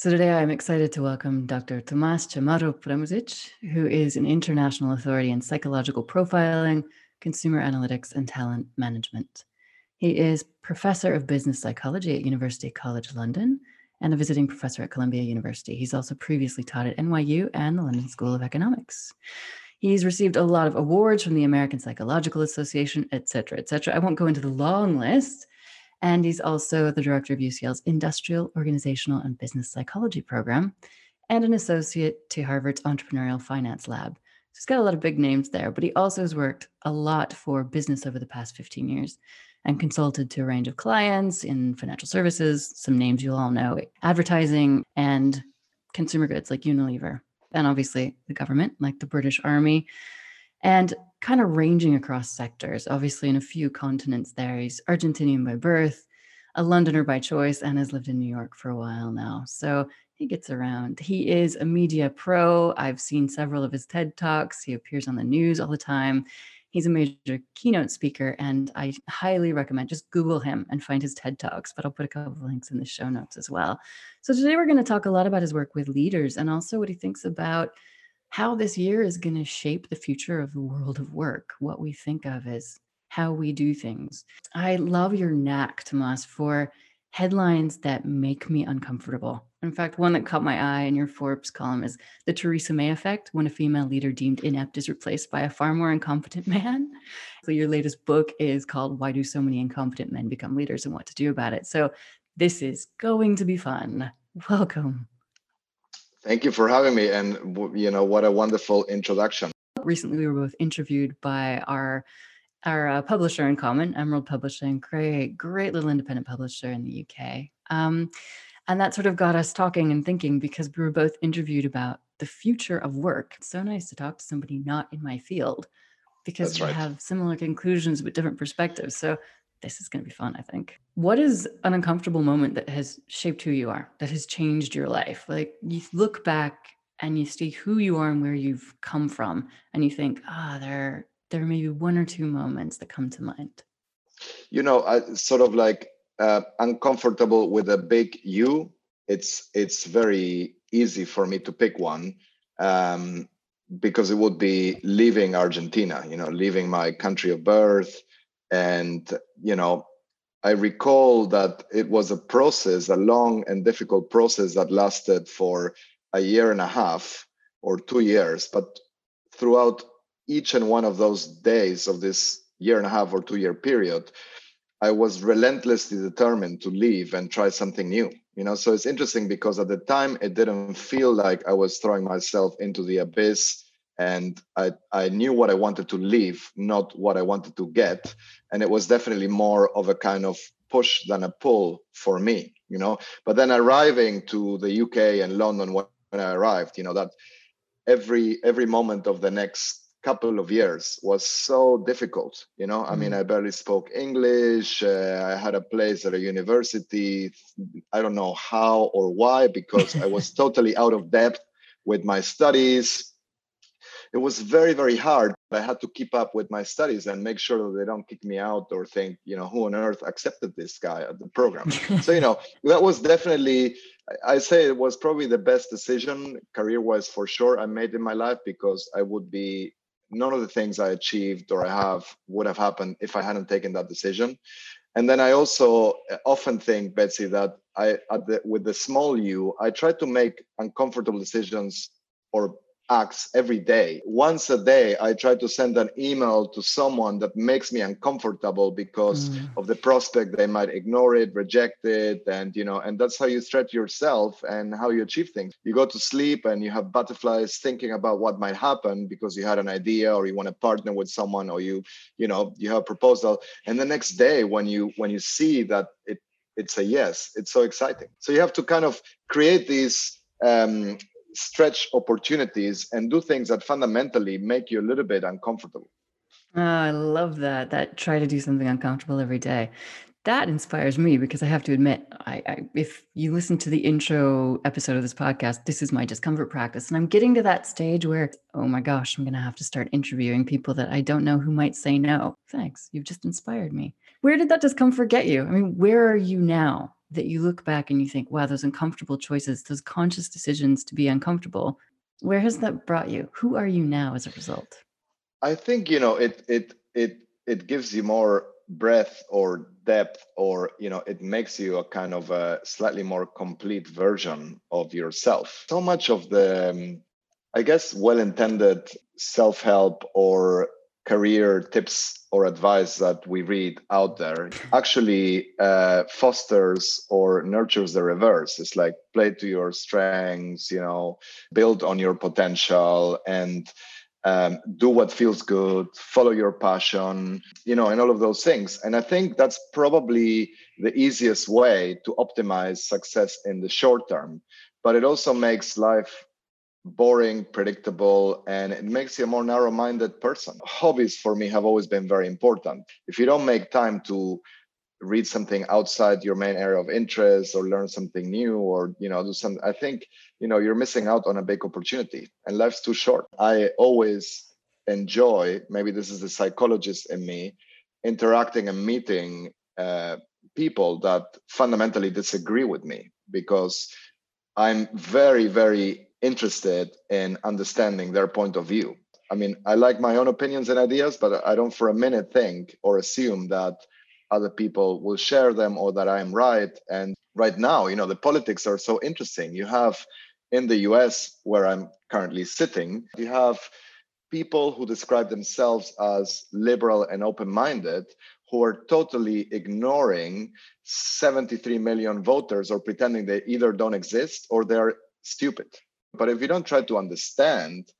So today I'm excited to welcome Dr. Tomas Chamorro Premuzic, who is an international authority in psychological profiling, consumer analytics, and talent management. He is professor of business psychology at University College London and a visiting professor at Columbia University. He's also previously taught at NYU and the London School of Economics. He's received a lot of awards from the American Psychological Association, et cetera, et cetera. I won't go into the long list, and he's also the director of UCL's Industrial, Organizational, and Business Psychology program and an associate to Harvard's Entrepreneurial Finance Lab. So he's got a lot of big names there, but he also has worked a lot for business over the past 15 years and consulted to a range of clients in financial services, some names you'll all know, advertising, and consumer goods like Unilever, and obviously the government, like the British Army and kind of ranging across sectors. Obviously, in a few continents there. He's Argentinian by birth, a Londoner by choice, and has lived in New York for a while now. So he gets around. He is a media pro. I've seen several of his TED Talks. He appears on the news all the time. He's a major keynote speaker, and I highly recommend just Google him and find his TED Talks. But I'll put a couple of links in the show notes as well. So today we're going to talk a lot about his work with leaders and also what he thinks about how this year is going to shape the future of the world of work, what we think of as how we do things. I love your knack, Tomas, for headlines that make me uncomfortable. In fact, one that caught my eye in your Forbes column is the Theresa May effect when a female leader deemed inept is replaced by a far more incompetent man. So, your latest book is called Why Do So Many Incompetent Men Become Leaders and What to Do About It. So, this is going to be fun. Welcome. Thank you for having me. And, you know, what a wonderful introduction. Recently, we were both interviewed by our our uh, publisher in common, Emerald Publishing, great, great little independent publisher in the UK. Um, and that sort of got us talking and thinking because we were both interviewed about the future of work. It's so nice to talk to somebody not in my field because That's we right. have similar conclusions but different perspectives. So this is going to be fun, I think. What is an uncomfortable moment that has shaped who you are, that has changed your life? Like you look back and you see who you are and where you've come from, and you think, ah, oh, there, there may be one or two moments that come to mind. You know, I sort of like uh, uncomfortable with a big U. It's it's very easy for me to pick one. Um, because it would be leaving Argentina, you know, leaving my country of birth, and, you know, I recall that it was a process, a long and difficult process that lasted for a year and a half or two years. But throughout each and one of those days of this year and a half or two year period, I was relentlessly determined to leave and try something new. You know, so it's interesting because at the time it didn't feel like I was throwing myself into the abyss and I, I knew what I wanted to leave, not what I wanted to get. And it was definitely more of a kind of push than a pull for me, you know. But then arriving to the UK and London when I arrived, you know, that every every moment of the next couple of years was so difficult you know i mean mm. i barely spoke english uh, i had a place at a university i don't know how or why because i was totally out of depth with my studies it was very very hard i had to keep up with my studies and make sure that they don't kick me out or think you know who on earth accepted this guy at the program. So you know that was definitely i say it was probably the best decision career wise for sure i made in my life because i would be none of the things i achieved or i have would have happened if i hadn't taken that decision. And then i also uh, often think betsy that i the, with the small u i try to make uncomfortable decisions or acts every day. Once a day, I try to send an email to someone that makes me uncomfortable because mm. of the prospect they might ignore it, reject it, and you know, and that's how you stretch yourself and how you achieve things. You go to sleep and you have butterflies thinking about what might happen because you had an idea or you want to partner with someone or you, you know, you have a proposal. And the next day when you when you see that it it's a yes. It's so exciting. So you have to kind of create these um, stretch opportunities and do things that fundamentally make you a little bit uncomfortable. Oh, I love that. That try to do something uncomfortable every day that inspires me because I have to admit, I, I, if you listen to the intro episode of this podcast, this is my discomfort practice, and I'm getting to that stage where, oh my gosh, I'm going to have to start interviewing people that I don't know who might say no. Thanks, you've just inspired me. Where did that discomfort get you? I mean, where are you now that you look back and you think, wow, those uncomfortable choices, those conscious decisions to be uncomfortable, where has that brought you? Who are you now as a result? I think you know it. It it it gives you more breadth or depth or you know it makes you a kind of a slightly more complete version of yourself so much of the um, i guess well-intended self-help or career tips or advice that we read out there actually uh, fosters or nurtures the reverse it's like play to your strengths you know build on your potential and um, do what feels good, follow your passion, you know, and all of those things. And I think that's probably the easiest way to optimize success in the short term. But it also makes life boring, predictable, and it makes you a more narrow minded person. Hobbies for me have always been very important. If you don't make time to read something outside your main area of interest or learn something new or you know do some i think you know you're missing out on a big opportunity and life's too short i always enjoy maybe this is the psychologist in me interacting and meeting uh, people that fundamentally disagree with me because i'm very very interested in understanding their point of view i mean i like my own opinions and ideas but i don't for a minute think or assume that other people will share them or that I'm right. And right now, you know, the politics are so interesting. You have in the US, where I'm currently sitting, you have people who describe themselves as liberal and open minded who are totally ignoring 73 million voters or pretending they either don't exist or they're stupid. But if you don't try to understand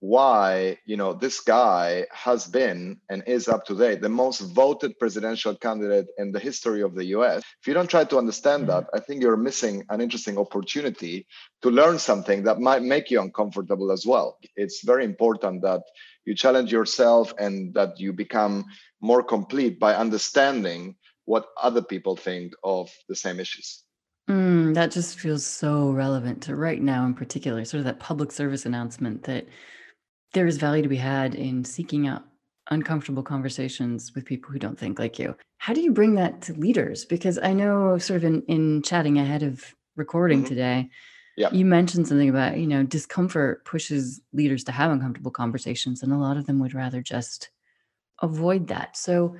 why you know this guy has been and is up to date the most voted presidential candidate in the history of the US if you don't try to understand that mm-hmm. i think you're missing an interesting opportunity to learn something that might make you uncomfortable as well. It's very important that you challenge yourself and that you become more complete by understanding what other people think of the same issues Mm, that just feels so relevant to right now in particular, sort of that public service announcement that there is value to be had in seeking out uncomfortable conversations with people who don't think like you. How do you bring that to leaders? Because I know sort of in, in chatting ahead of recording mm-hmm. today, yeah. you mentioned something about, you know, discomfort pushes leaders to have uncomfortable conversations and a lot of them would rather just avoid that. So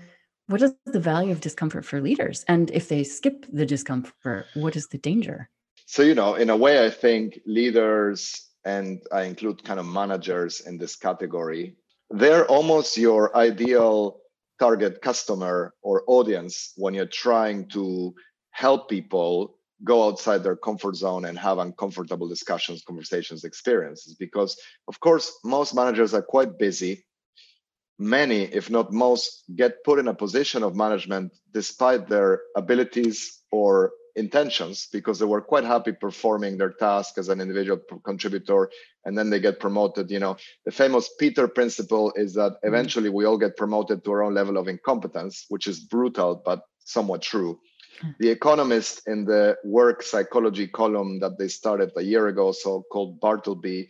what is the value of discomfort for leaders? And if they skip the discomfort, what is the danger? So, you know, in a way, I think leaders and I include kind of managers in this category, they're almost your ideal target customer or audience when you're trying to help people go outside their comfort zone and have uncomfortable discussions, conversations, experiences. Because, of course, most managers are quite busy. Many, if not most, get put in a position of management despite their abilities or intentions because they were quite happy performing their task as an individual contributor and then they get promoted you know the famous peter principle is that mm-hmm. eventually we all get promoted to our own level of incompetence which is brutal but somewhat true hmm. the economist in the work psychology column that they started a year ago so called bartleby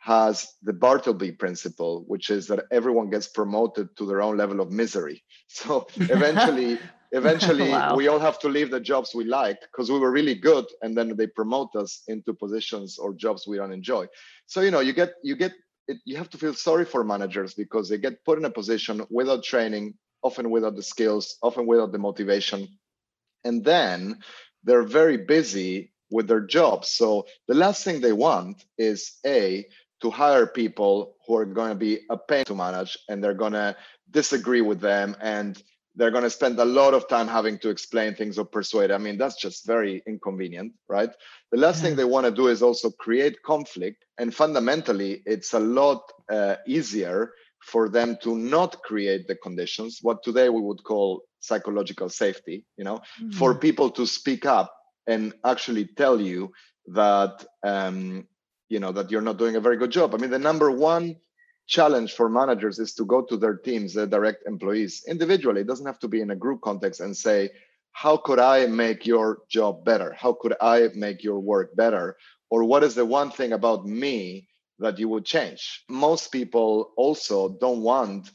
has the Bartleby principle, which is that everyone gets promoted to their own level of misery. So eventually, eventually wow. we all have to leave the jobs we like because we were really good and then they promote us into positions or jobs we don't enjoy so you know you get you get it, you have to feel sorry for managers because they get put in a position without training often without the skills often without the motivation and then they're very busy with their jobs so the last thing they want is a to hire people who are going to be a pain to manage and they're going to disagree with them and they're going to spend a lot of time having to explain things or persuade. I mean, that's just very inconvenient, right? The last yeah. thing they want to do is also create conflict. And fundamentally, it's a lot uh, easier for them to not create the conditions, what today we would call psychological safety you know mm-hmm. for people to speak up and actually tell you that um, you know that you're not doing a very good job. I mean the number one challenge for managers is to go to their teams their direct employees individually. It doesn't have to be in a group context and say how could i make your job better? How could i make your work better? Or what is the one thing about me that you would change? Most people also don't want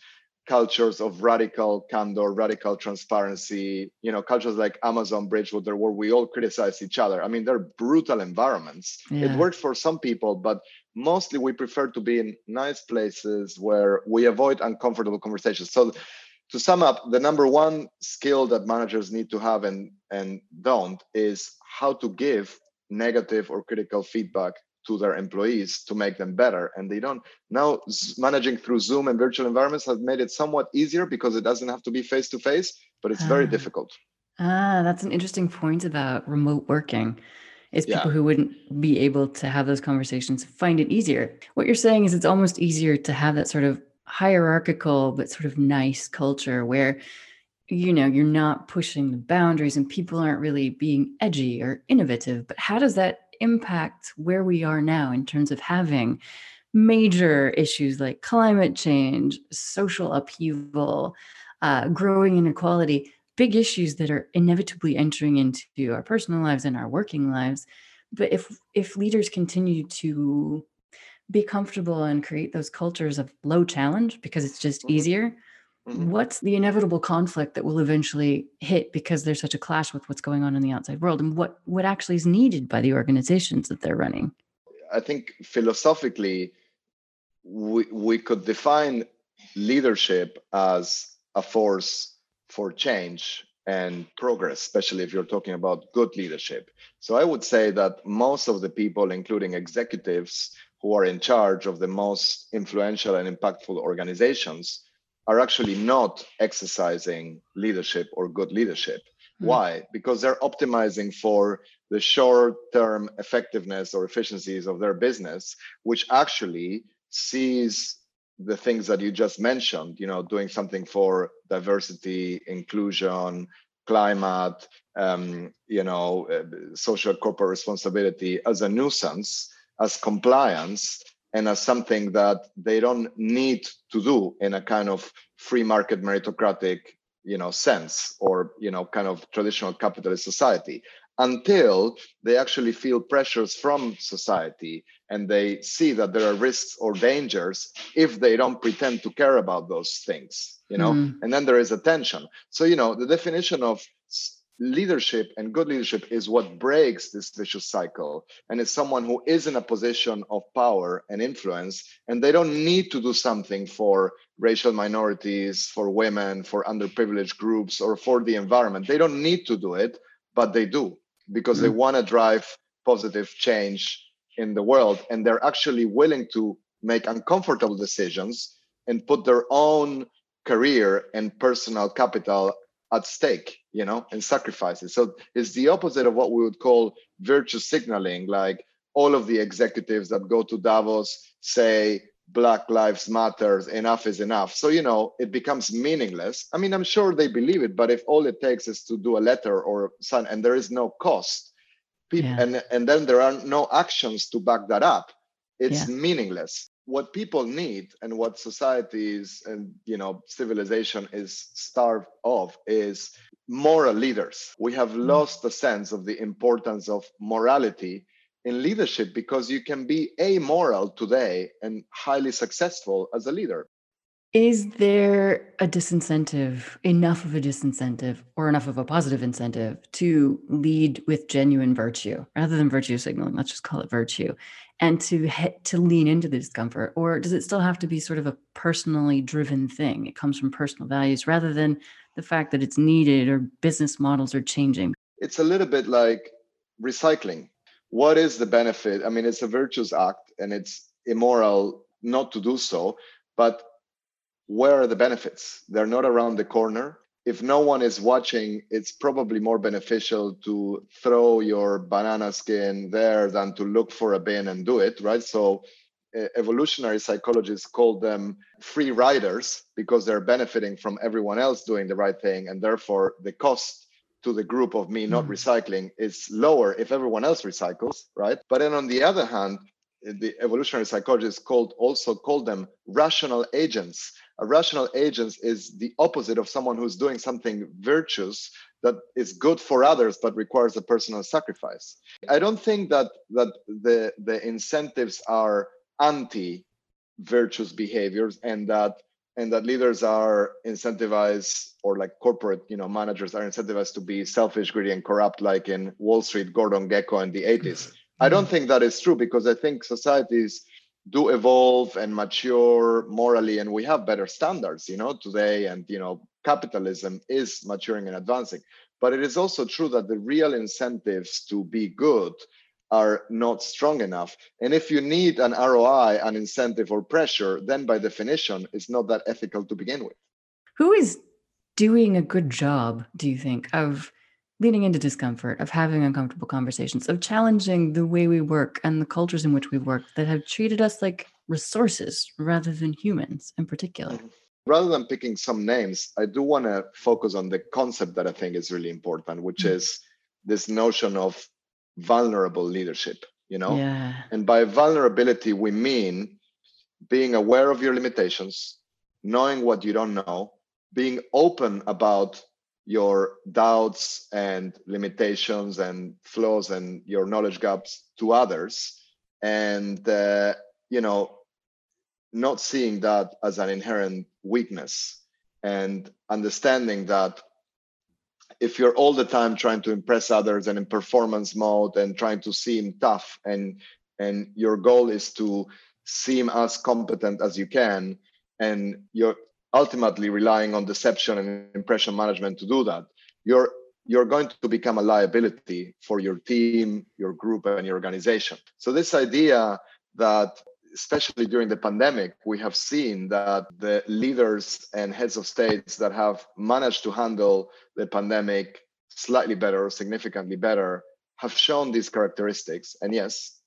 cultures of radical candor, radical transparency, you know, cultures like Amazon Bridgewater, where we all criticize each other. I mean, they're brutal environments. Yeah. It works for some people, but mostly we prefer to be in nice places where we avoid uncomfortable conversations. So to sum up, the number one skill that managers need to have and, and don't is how to give negative or critical feedback to their employees to make them better and they don't now managing through zoom and virtual environments has made it somewhat easier because it doesn't have to be face to face but it's very ah. difficult ah that's an interesting point about remote working is people yeah. who wouldn't be able to have those conversations find it easier what you're saying is it's almost easier to have that sort of hierarchical but sort of nice culture where you know you're not pushing the boundaries and people aren't really being edgy or innovative but how does that impact where we are now in terms of having major issues like climate change, social upheaval, uh, growing inequality, big issues that are inevitably entering into our personal lives and our working lives. But if if leaders continue to be comfortable and create those cultures of low challenge because it's just mm-hmm. easier, Mm-hmm. What's the inevitable conflict that will eventually hit because there's such a clash with what's going on in the outside world and what what actually is needed by the organizations that they're running? I think philosophically we we could define leadership as a force for change and progress, especially if you're talking about good leadership. So I would say that most of the people, including executives who are in charge of the most influential and impactful organizations, are actually not exercising leadership or good leadership. Mm. Why? Because they're optimizing for the short term effectiveness or efficiencies of their business, which actually sees the things that you just mentioned, you know, doing something for diversity, inclusion, climate, um, you know, uh, social corporate responsibility as a nuisance, as compliance, and as something that they don't need to do in a kind of free market meritocratic you know sense or you know kind of traditional capitalist society until they actually feel pressures from society and they see that there are risks or dangers if they don't pretend to care about those things you know mm. and then there is a tension so you know the definition of leadership and good leadership is what breaks this vicious cycle and it's someone who is in a position of power and influence and they don't need to do something for racial minorities for women for underprivileged groups or for the environment they don't need to do it but they do because mm-hmm. they want to drive positive change in the world and they're actually willing to make uncomfortable decisions and put their own career and personal capital at stake you know and sacrifices so it's the opposite of what we would call virtue signaling like all of the executives that go to davos say black lives matters enough is enough so you know it becomes meaningless i mean i'm sure they believe it but if all it takes is to do a letter or sign and there is no cost people yeah. and and then there are no actions to back that up it's yeah. meaningless what people need and what societies and you know civilization is starved of is moral leaders we have mm. lost the sense of the importance of morality in leadership because you can be amoral today and highly successful as a leader is there a disincentive, enough of a disincentive, or enough of a positive incentive to lead with genuine virtue rather than virtue signaling? Let's just call it virtue, and to to lean into the discomfort, or does it still have to be sort of a personally driven thing? It comes from personal values rather than the fact that it's needed or business models are changing. It's a little bit like recycling. What is the benefit? I mean, it's a virtuous act, and it's immoral not to do so, but where are the benefits? They're not around the corner. If no one is watching, it's probably more beneficial to throw your banana skin there than to look for a bin and do it, right? So evolutionary psychologists call them free riders because they're benefiting from everyone else doing the right thing and therefore the cost to the group of me not mm. recycling is lower if everyone else recycles right but then on the other hand the evolutionary psychologists called also called them rational agents a rational agent is the opposite of someone who's doing something virtuous that is good for others but requires a personal sacrifice. I don't think that that the the incentives are anti virtuous behaviors and that and that leaders are incentivized or like corporate you know managers are incentivized to be selfish greedy and corrupt like in wall street Gordon Gekko in the 80s i don't mm-hmm. think that is true because i think societies do evolve and mature morally and we have better standards you know today and you know capitalism is maturing and advancing but it is also true that the real incentives to be good are not strong enough. And if you need an ROI, an incentive or pressure, then by definition, it's not that ethical to begin with. Who is doing a good job, do you think, of leaning into discomfort, of having uncomfortable conversations, of challenging the way we work and the cultures in which we work that have treated us like resources rather than humans in particular? Mm-hmm. Rather than picking some names, I do want to focus on the concept that I think is really important, which mm-hmm. is this notion of vulnerable leadership you know yeah. and by vulnerability we mean being aware of your limitations knowing what you don't know being open about your doubts and limitations and flaws and your knowledge gaps to others. And uh, you know not seeing that as an inherent weakness and understanding that if you're all the time trying to impress others and in performance mode and trying to seem tough and and your goal is to seem as competent as you can and you're ultimately relying on deception and impression management to do that you're you're going to become a liability for your team your group and your organization so this idea that especially during the pandemic, we have seen that the leaders and heads of states that have managed to handle the pandemic slightly better or significantly better have shown these characteristics. And yes,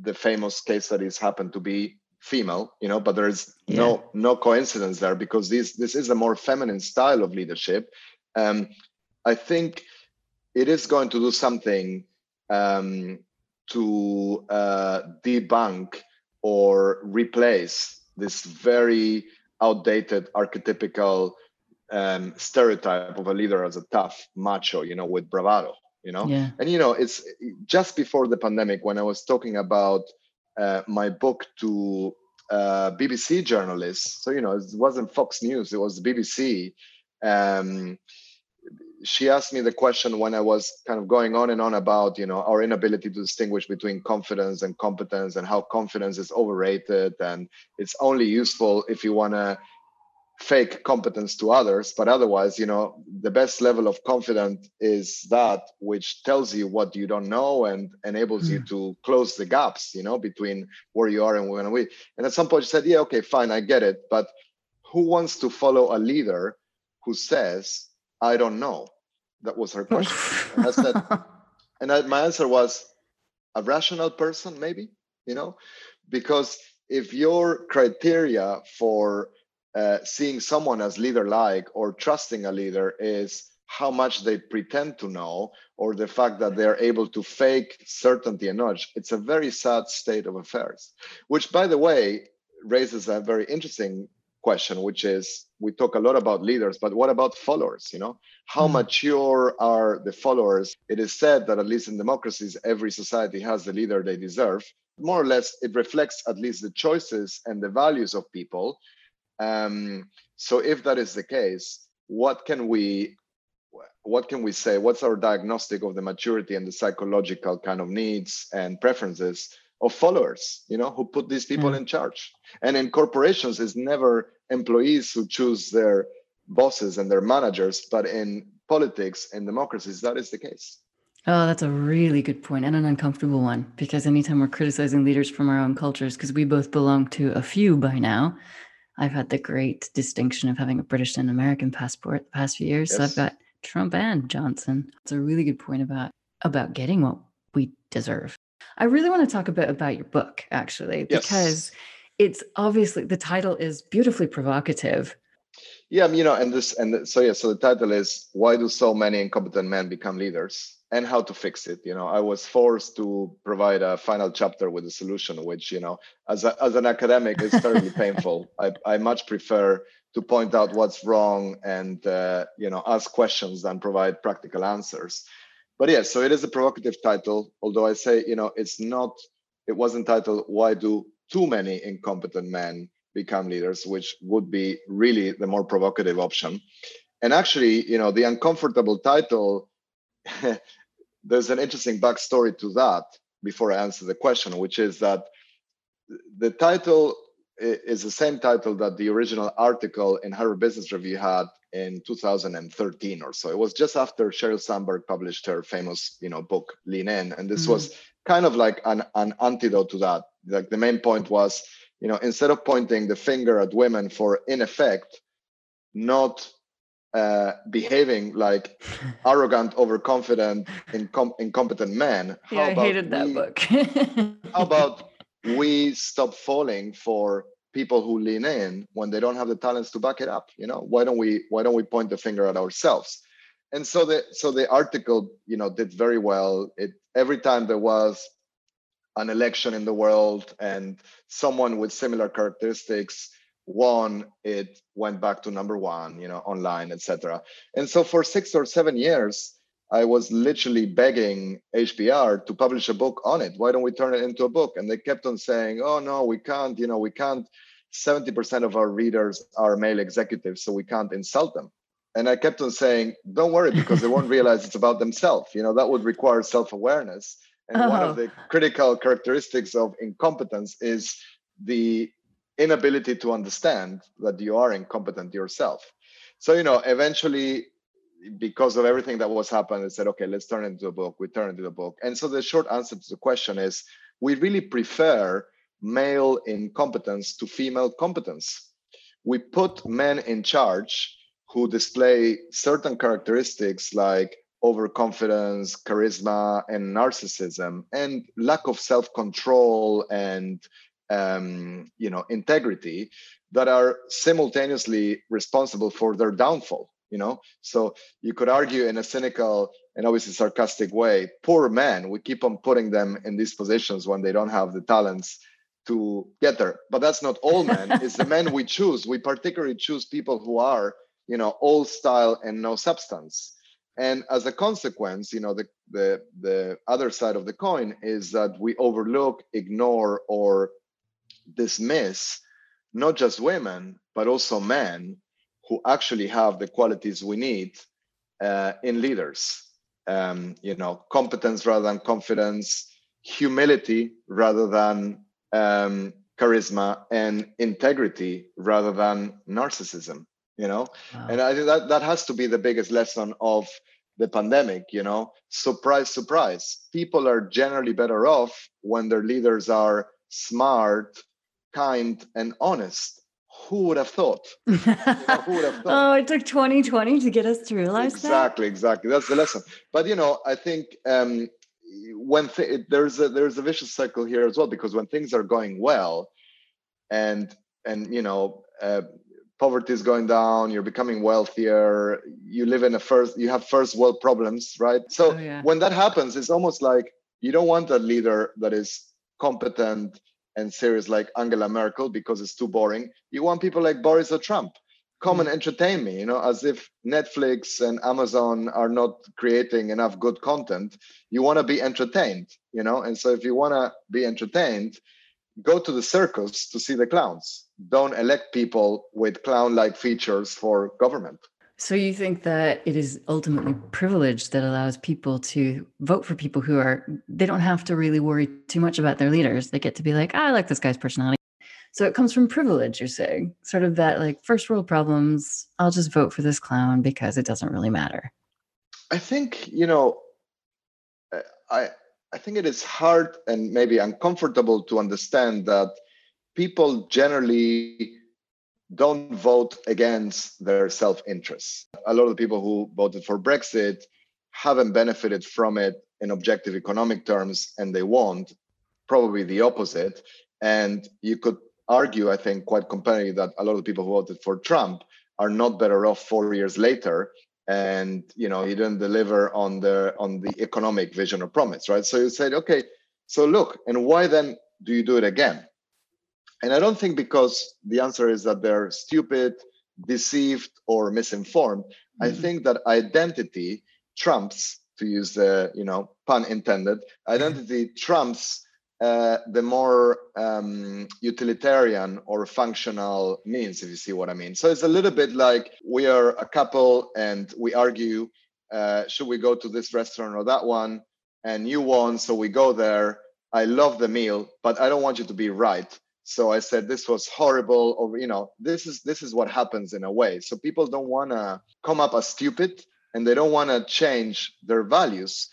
the famous case studies happen to be female, you know, but there's yeah. no no coincidence there because this this is a more feminine style of leadership. Um, I think it is going to do something um, to uh, debunk or replace this very outdated archetypical um, stereotype of a leader as a tough macho, you know, with bravado, you know. Yeah. And you know, it's just before the pandemic when I was talking about uh, my book to uh, BBC journalists. So you know, it wasn't Fox News; it was BBC. Um, she asked me the question when I was kind of going on and on about, you know, our inability to distinguish between confidence and competence and how confidence is overrated and it's only useful if you want to fake competence to others but otherwise you know the best level of confidence is that which tells you what you don't know and enables mm. you hmm. to close the gaps you know between where you are and where we and at some point she said yeah okay fine i get it but who wants to follow a leader who says i don't know that was her question. and I said, and I, my answer was a rational person, maybe, you know, because if your criteria for uh, seeing someone as leader like or trusting a leader is how much they pretend to know or the fact that they're able to fake certainty and knowledge. It's a very sad state of affairs which by the way raises a very interesting question which is we talk a lot about leaders but what about followers you know? How mm. mature are the followers? It is said that at least in democracies every society has the leader they deserve. More or less it reflects at least the choices and the values of people um, so if that is the case what can we what can we say? What's our diagnostic of the maturity and the psychological kind of needs and preferences of followers you know who put these people mm. in charge? And in corporations it's never employees who choose their bosses and their managers but in politics and democracies that is the case. Oh that's a really good point and an uncomfortable one because anytime we're criticizing leaders from our own cultures because we both belong to a few by now i've had the great distinction of having a british and american passport the past few years yes. so i've got trump and johnson it's a really good point about about getting what we deserve I really want to talk a bit about your book, actually, because yes. it's obviously the title is beautifully provocative. Yeah, you know, and this, and so yeah, so the title is "Why Do So Many Incompetent Men Become Leaders?" And how to fix it. You know, I was forced to provide a final chapter with a solution, which you know, as a, as an academic, is terribly painful. I I much prefer to point out what's wrong and uh, you know ask questions than provide practical answers but yeah so it is a provocative title although i say you know it's not it wasn't titled why do too many incompetent men become leaders which would be really the more provocative option and actually you know the uncomfortable title there's an interesting backstory to that before i answer the question which is that the title is the same title that the original article in Harvard Business Review had in 2013 or so. It was just after Sheryl Sandberg published her famous, you know, book Lean In, and this mm. was kind of like an, an antidote to that. Like the main point was, you know, instead of pointing the finger at women for in effect not uh, behaving like arrogant, overconfident, incom- incompetent men. How yeah, I hated that we, book. how about we stop falling for people who lean in when they don't have the talents to back it up you know why don't we why don't we point the finger at ourselves and so the so the article you know did very well it every time there was an election in the world and someone with similar characteristics won it went back to number one you know online etc and so for six or seven years I was literally begging HBR to publish a book on it. Why don't we turn it into a book? And they kept on saying, oh, no, we can't, you know, we can't. 70% of our readers are male executives, so we can't insult them. And I kept on saying, don't worry, because they won't realize it's about themselves. You know, that would require self awareness. And oh. one of uh-huh. the critical characteristics of incompetence is the inability to understand that you are incompetent yourself. So, you know, eventually because of everything that was happening, they said, okay, let's turn it into a book. We turn it into a book. And so the short answer to the question is we really prefer male incompetence to female competence. We put men in charge who display certain characteristics like overconfidence, charisma, and narcissism, and lack of self-control and um, you know integrity that are simultaneously responsible for their downfall you know? So you could argue in a cynical and obviously sarcastic way poor men we keep on putting them in these positions when they don't have the talents to get there. But that's not all men. It's the men we choose. We particularly choose people who are you know all style and no substance. And as a consequence you know the the the other side of the coin is that we overlook ignore or dismiss not just women but also men who actually have the qualities we need uh, in leaders. Um, you know, competence rather than confidence, humility rather than um, charisma, and integrity rather than narcissism. You know, wow. and I think that that has to be the biggest lesson of the pandemic. You know, surprise, surprise, people are generally better off when their leaders are smart, kind, and honest who would have thought? you know, who would have thought? oh, it took 2020 to get us to realize exactly, that. Exactly, That's the lesson. But you know, I think um, when th- there's a there's a vicious cycle here as well because when things are going well, and and you know. Uh, poverty is going down you're becoming wealthier you live in a first you have first world problems right so oh, yeah. when that happens it's almost like you don't want a leader that is competent and series like Angela Merkel because it's too boring. You want people like Boris or Trump. Come and mm. entertain me, you know, as if Netflix and Amazon are not creating enough good content. You want to be entertained, you know, and so if you want to be entertained, go to the circus to see the clowns. Don't elect people with clown like features for government. So you think that it is ultimately privilege that allows people to vote for people who are they don't have to really worry too much about their leaders. They get to be like, I like this guy's personality. So it comes from privilege, you're saying. Sort of that like first world problems, I'll just vote for this clown because it doesn't really matter. I think, you know, uh, I I think it is hard and maybe uncomfortable to understand that people generally don't vote against their self interest. A lot of the people who voted for Brexit haven't benefited from it in objective economic terms, and they won't. probably the opposite. And you could argue, I think, quite compellingly that a lot of the people who voted for Trump are not better off four years later. And you know, he didn't deliver on the on the economic vision or promise, right? So you said, okay, so look, and why then do you do it again? And I don't think because the answer is that they're stupid, deceived, or misinformed. Mm-hmm. I think that identity trumps, to use the you know pun intended, identity trumps uh, the more um, utilitarian or functional means, if you see what I mean. So it's a little bit like we are a couple and we argue, uh, should we go to this restaurant or that one? And you won, so we go there. I love the meal, but I don't want you to be right. So I said this was horrible, or you know, this is this is what happens in a way. So people don't want to come up as stupid, and they don't want to change their values.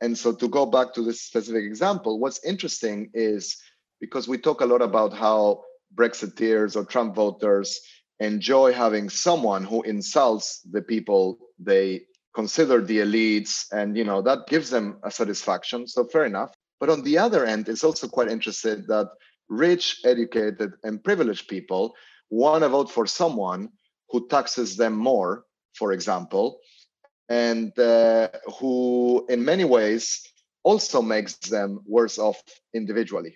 And so to go back to this specific example, what's interesting is because we talk a lot about how Brexiteers or Trump voters enjoy having someone who insults the people they consider the elites and you know that gives them a satisfaction. So fair enough. But on the other end it's also quite interesting that rich educated and privileged people want to vote for someone who taxes them more for example and uh, who, in many ways, also makes them worse off individually.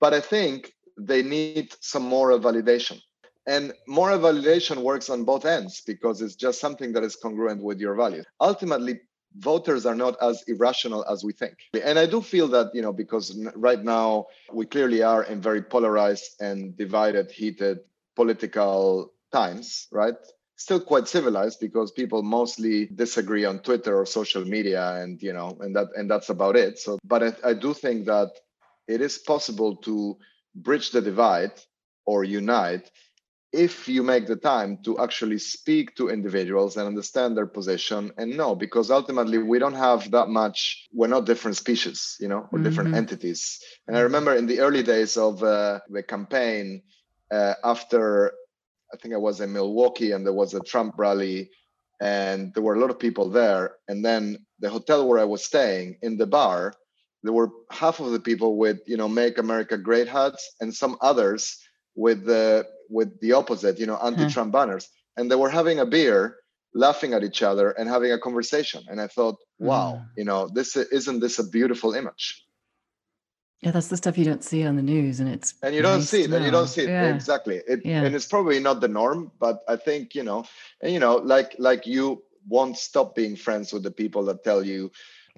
But I think they need some moral validation. And moral validation works on both ends because it's just something that is congruent with your values. Ultimately, voters are not as irrational as we think. And I do feel that, you know, because right now we clearly are in very polarized and divided, heated political times, right? still quite civilized because people mostly disagree on Twitter or social media, and you know, and that and that's about it. So, but I, I do think that it is possible to bridge the divide or unite if you make the time to actually speak to individuals and understand their position and know because ultimately we don't have that much we're not different species you know or mm-hmm. different entities and i remember in the early days of uh, the campaign uh, after I think I was in Milwaukee and there was a Trump rally and there were a lot of people there. And then the hotel where I was staying in the bar, there were half of the people with, you know, make America great hats and some others with the with the opposite, you know, anti-Trump banners. And they were having a beer, laughing at each other and having a conversation. And I thought, wow, mm. you know, this isn't this a beautiful image? Yeah, that's the stuff you don't see on the news, and it's and you don't see it, and you don't see it yeah. exactly. It, yeah. and it's probably not the norm, but I think you know, and you know, like like you won't stop being friends with the people that tell you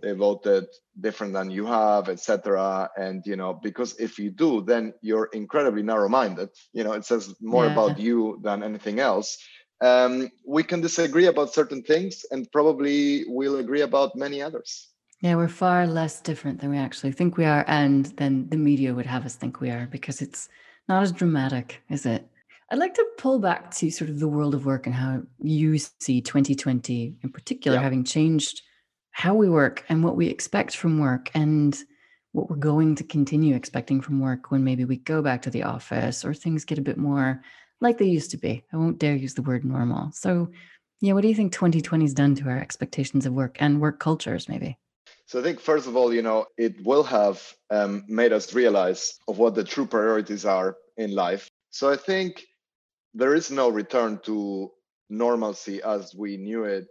they voted different than you have, etc. And you know, because if you do, then you're incredibly narrow-minded. You know, it says more yeah. about you than anything else. Um, we can disagree about certain things, and probably we'll agree about many others. Yeah, we're far less different than we actually think we are, and then the media would have us think we are because it's not as dramatic, is it? I'd like to pull back to sort of the world of work and how you see 2020 in particular yeah. having changed how we work and what we expect from work and what we're going to continue expecting from work when maybe we go back to the office or things get a bit more like they used to be. I won't dare use the word normal. So, yeah, what do you think 2020 has done to our expectations of work and work cultures, maybe? So I think first of all, you know, it will have um, made us realize of what the true priorities are in life. So I think there is no return to normalcy as we knew it,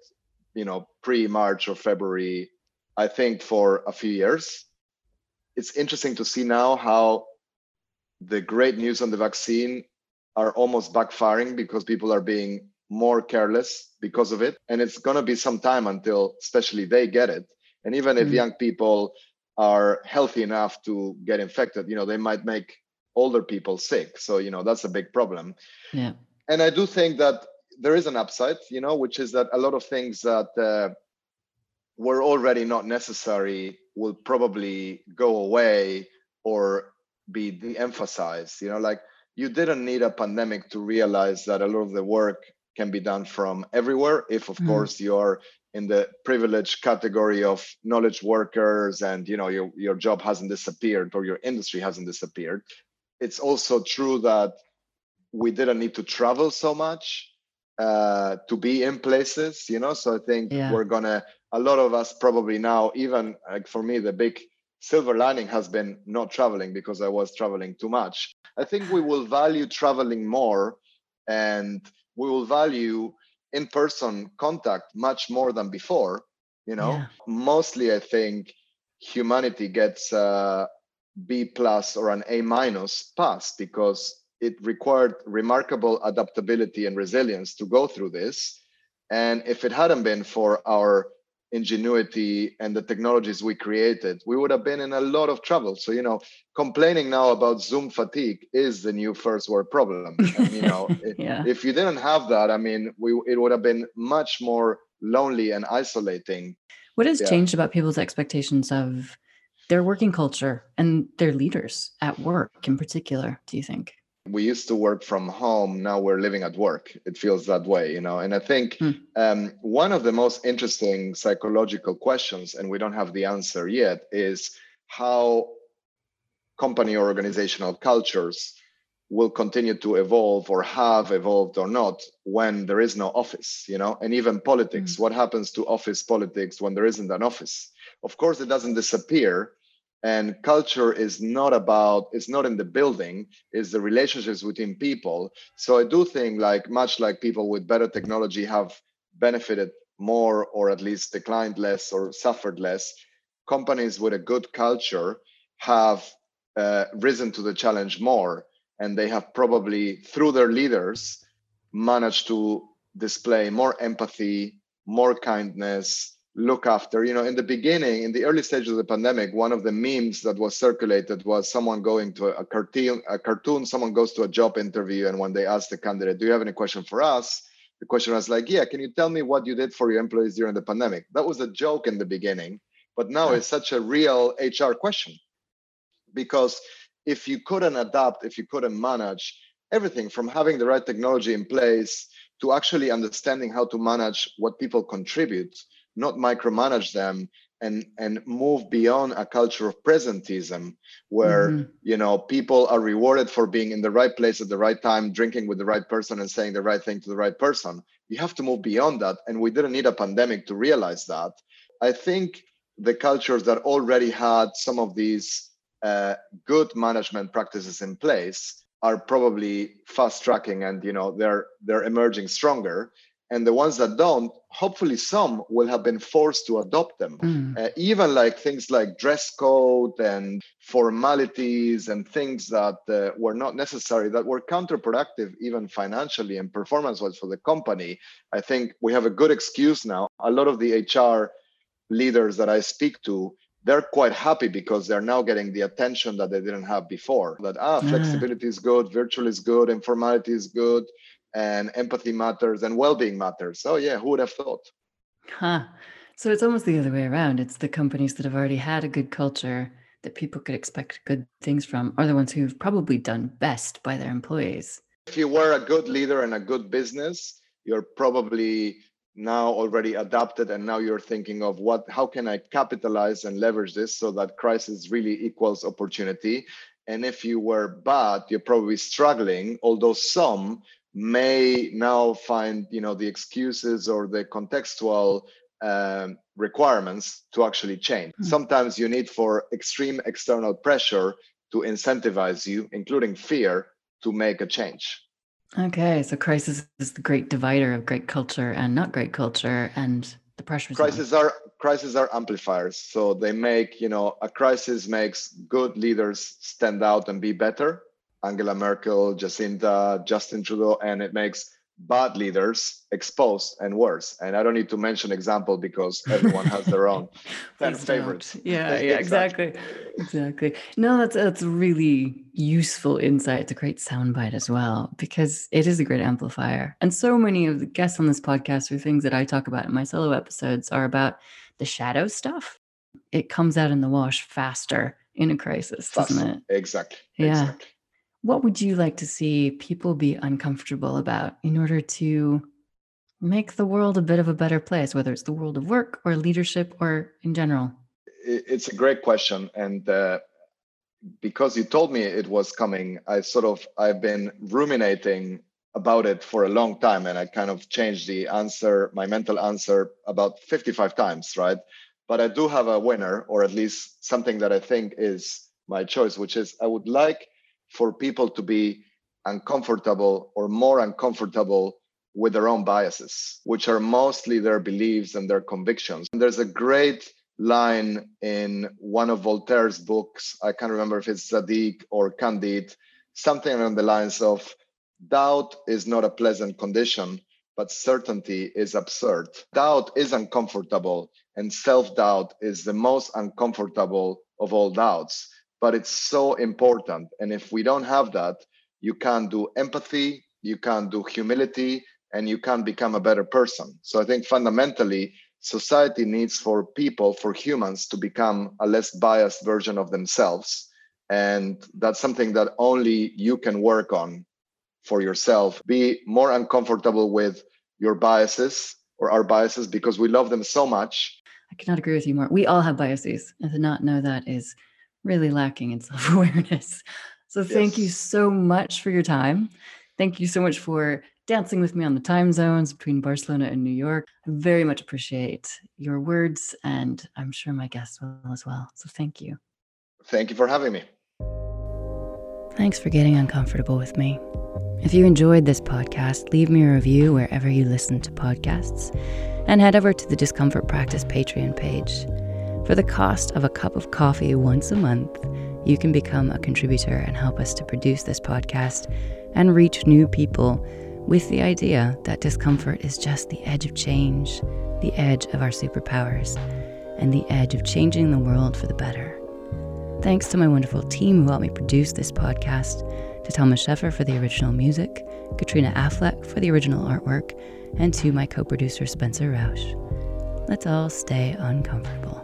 you know, pre-March or February. I think for a few years. It's interesting to see now how the great news on the vaccine are almost backfiring because people are being more careless because of it. And it's going to be some time until, especially, they get it and even if mm young people are healthy enough to get infected you know they might make older people sick so you know that's a big problem yeah and i do think that there is an upside you know which is that a lot of things that uh, were already not necessary will probably go away or be de-emphasized you know like you didn't need a pandemic to realize that a lot of the work can be done from everywhere if of mm. course you're in the privileged category of knowledge workers and you know your, your job hasn't disappeared or your industry hasn't disappeared it's also true that we didn't need to travel so much uh, to be in places you know so i think yeah. we're gonna a lot of us probably now even like for me the big silver lining has been not traveling because I was traveling too much. I think we will value traveling more and we will value in person contact much more than before. You know, yeah. mostly I think humanity gets a B plus or an A minus pass because it required remarkable adaptability and resilience to go through this. And if it hadn't been for our ingenuity and the technologies we created, we would have been in a lot of trouble. So, you know, complaining now about Zoom fatigue is the new first world problem. And, you know, yeah. if you didn't have that, I mean, we it would have been much more lonely and isolating. What has yeah. changed about people's expectations of their working culture and their leaders at work in particular, do you think? We used to work from home now we're living at work it feels that way you know and i think hmm. um, one of the most interesting psychological questions and we don't have the answer yet is how company or organizational cultures will continue to evolve or have evolved or not when there is no office you know and even politics hmm. what happens to office politics when there isn't an office of course it doesn't disappear and culture is not about it's not in the building it's the relationships between people. So i do think like much like people with better technology have benefited more or at least declined less or suffered less companies with a good culture have uh, risen to the challenge more. And they have probably through their leaders managed to display more empathy more kindness look after. You know in the beginning in the early stages of the pandemic one of the memes that was circulated was someone going to a cartoon a cartoon someone goes to a job interview and when they ask the candidate do you have any question for us? The question was like yeah can you tell me what you did for your employees during the pandemic? That was a joke in the beginning but now it's such a real hr question. Because if you couldn't adapt if you couldn't manage everything from having the right technology in place to actually understanding how to manage what people contribute not micromanage them and and move beyond a culture of presentism where mm-hmm. you know people are rewarded for being in the right place at the right time drinking with the right person and saying the right thing to the right person. You have to move beyond that. And we didn't need a pandemic to realize that. I think the cultures that already had some of these uh, good management practices in place are probably fast tracking and you know they're they're emerging stronger and the ones that don't hopefully some will have been forced to adopt them. Mm. uh, even like things like dress code and formalities and things that uh, were not necessary that were counterproductive even financially and performance wise for the company i think we have a good excuse now. A lot of the hr leaders that i speak to they're quite happy because they're now getting the attention that they didn't have before. That ah. flexibility is good virtual is good informality is good and empathy matters and well-being matters. So yeah who would have thought? Huh. So it's almost the other way around. It's the companies that have already had a good culture that people could expect good things from are the ones who've probably done best by their employees. If you were a good leader and a good business you're probably now already adapted and now you're thinking of what how can i capitalize and leverage this so that crisis really equals opportunity? And if you were bad you're probably struggling although some may now find you know the excuses or the contextual um, requirements to actually change. Mm-hmm. Sometimes you need for extreme external pressure to incentivize you, including fear, to make a change. Okay, so crisis is the great divider of great culture and not great culture, and the pressure. Crises are crises are amplifiers, so they make you know a crisis makes good leaders stand out and be better, Angela Merkel, Jacinda, Justin Trudeau, and it makes bad leaders exposed and worse. And I don't need to mention example because everyone has their own 10 favorites. Yeah, yeah, exactly. Exactly. No, that's that's really useful insight. It's a great soundbite as well, because it is a great amplifier. And so many of the guests on this podcast or things that I talk about in my solo episodes are about the shadow stuff. It comes out in the wash faster in a crisis, doesn't it? Exactly. Yeah. Exactly. What would you like to see people be uncomfortable about in order to make the world a bit of a better place, whether it's the world of work or leadership or in general? It's a great question. And uh, because you told me it was coming, I sort of, I've been ruminating about it for a long time and I kind of changed the answer, my mental answer about 55 times, right? but I do have a winner, or at least something that I think is my choice, which is I would like for people to be uncomfortable or more uncomfortable with their own biases, which are mostly their beliefs and their convictions. And there's a great line in one of Voltaire's books. I can't remember if it's Zadig or Candide, something along the lines of doubt is not a pleasant condition, but certainty is absurd. Doubt is uncomfortable, and self doubt is the most uncomfortable of all doubts. But it's so important. And if we don't have that, you can't do empathy, you can't do humility, and you can't become a better person. So I think fundamentally, society needs for people, for humans, to become a less biased version of themselves. And that's something that only you can work on for yourself. Be more uncomfortable with your biases or our biases because we love them so much. I cannot agree with you more. We all have biases, and to not know that is really lacking in self awareness. So, thank yes. you so much for your time. Thank you so much for dancing with me on the time zones between Barcelona and New York. I very much appreciate your words, and I'm sure my guests will as well. So, thank you. Thank you for having me. Thanks for getting uncomfortable with me. If you enjoyed this podcast, leave me a review wherever you listen to podcasts and head over to the Discomfort Practice Patreon page. For the cost of a cup of coffee once a month, you can become a contributor and help us to produce this podcast and reach new people with the idea that discomfort is just the edge of change, the edge of our superpowers, and the edge of changing the world for the better. Thanks to my wonderful team who helped me produce this podcast, to Thomas Sheffer for the original music, Katrina Affleck for the original artwork, and to my co producer Spencer Rausch. Let's all stay uncomfortable.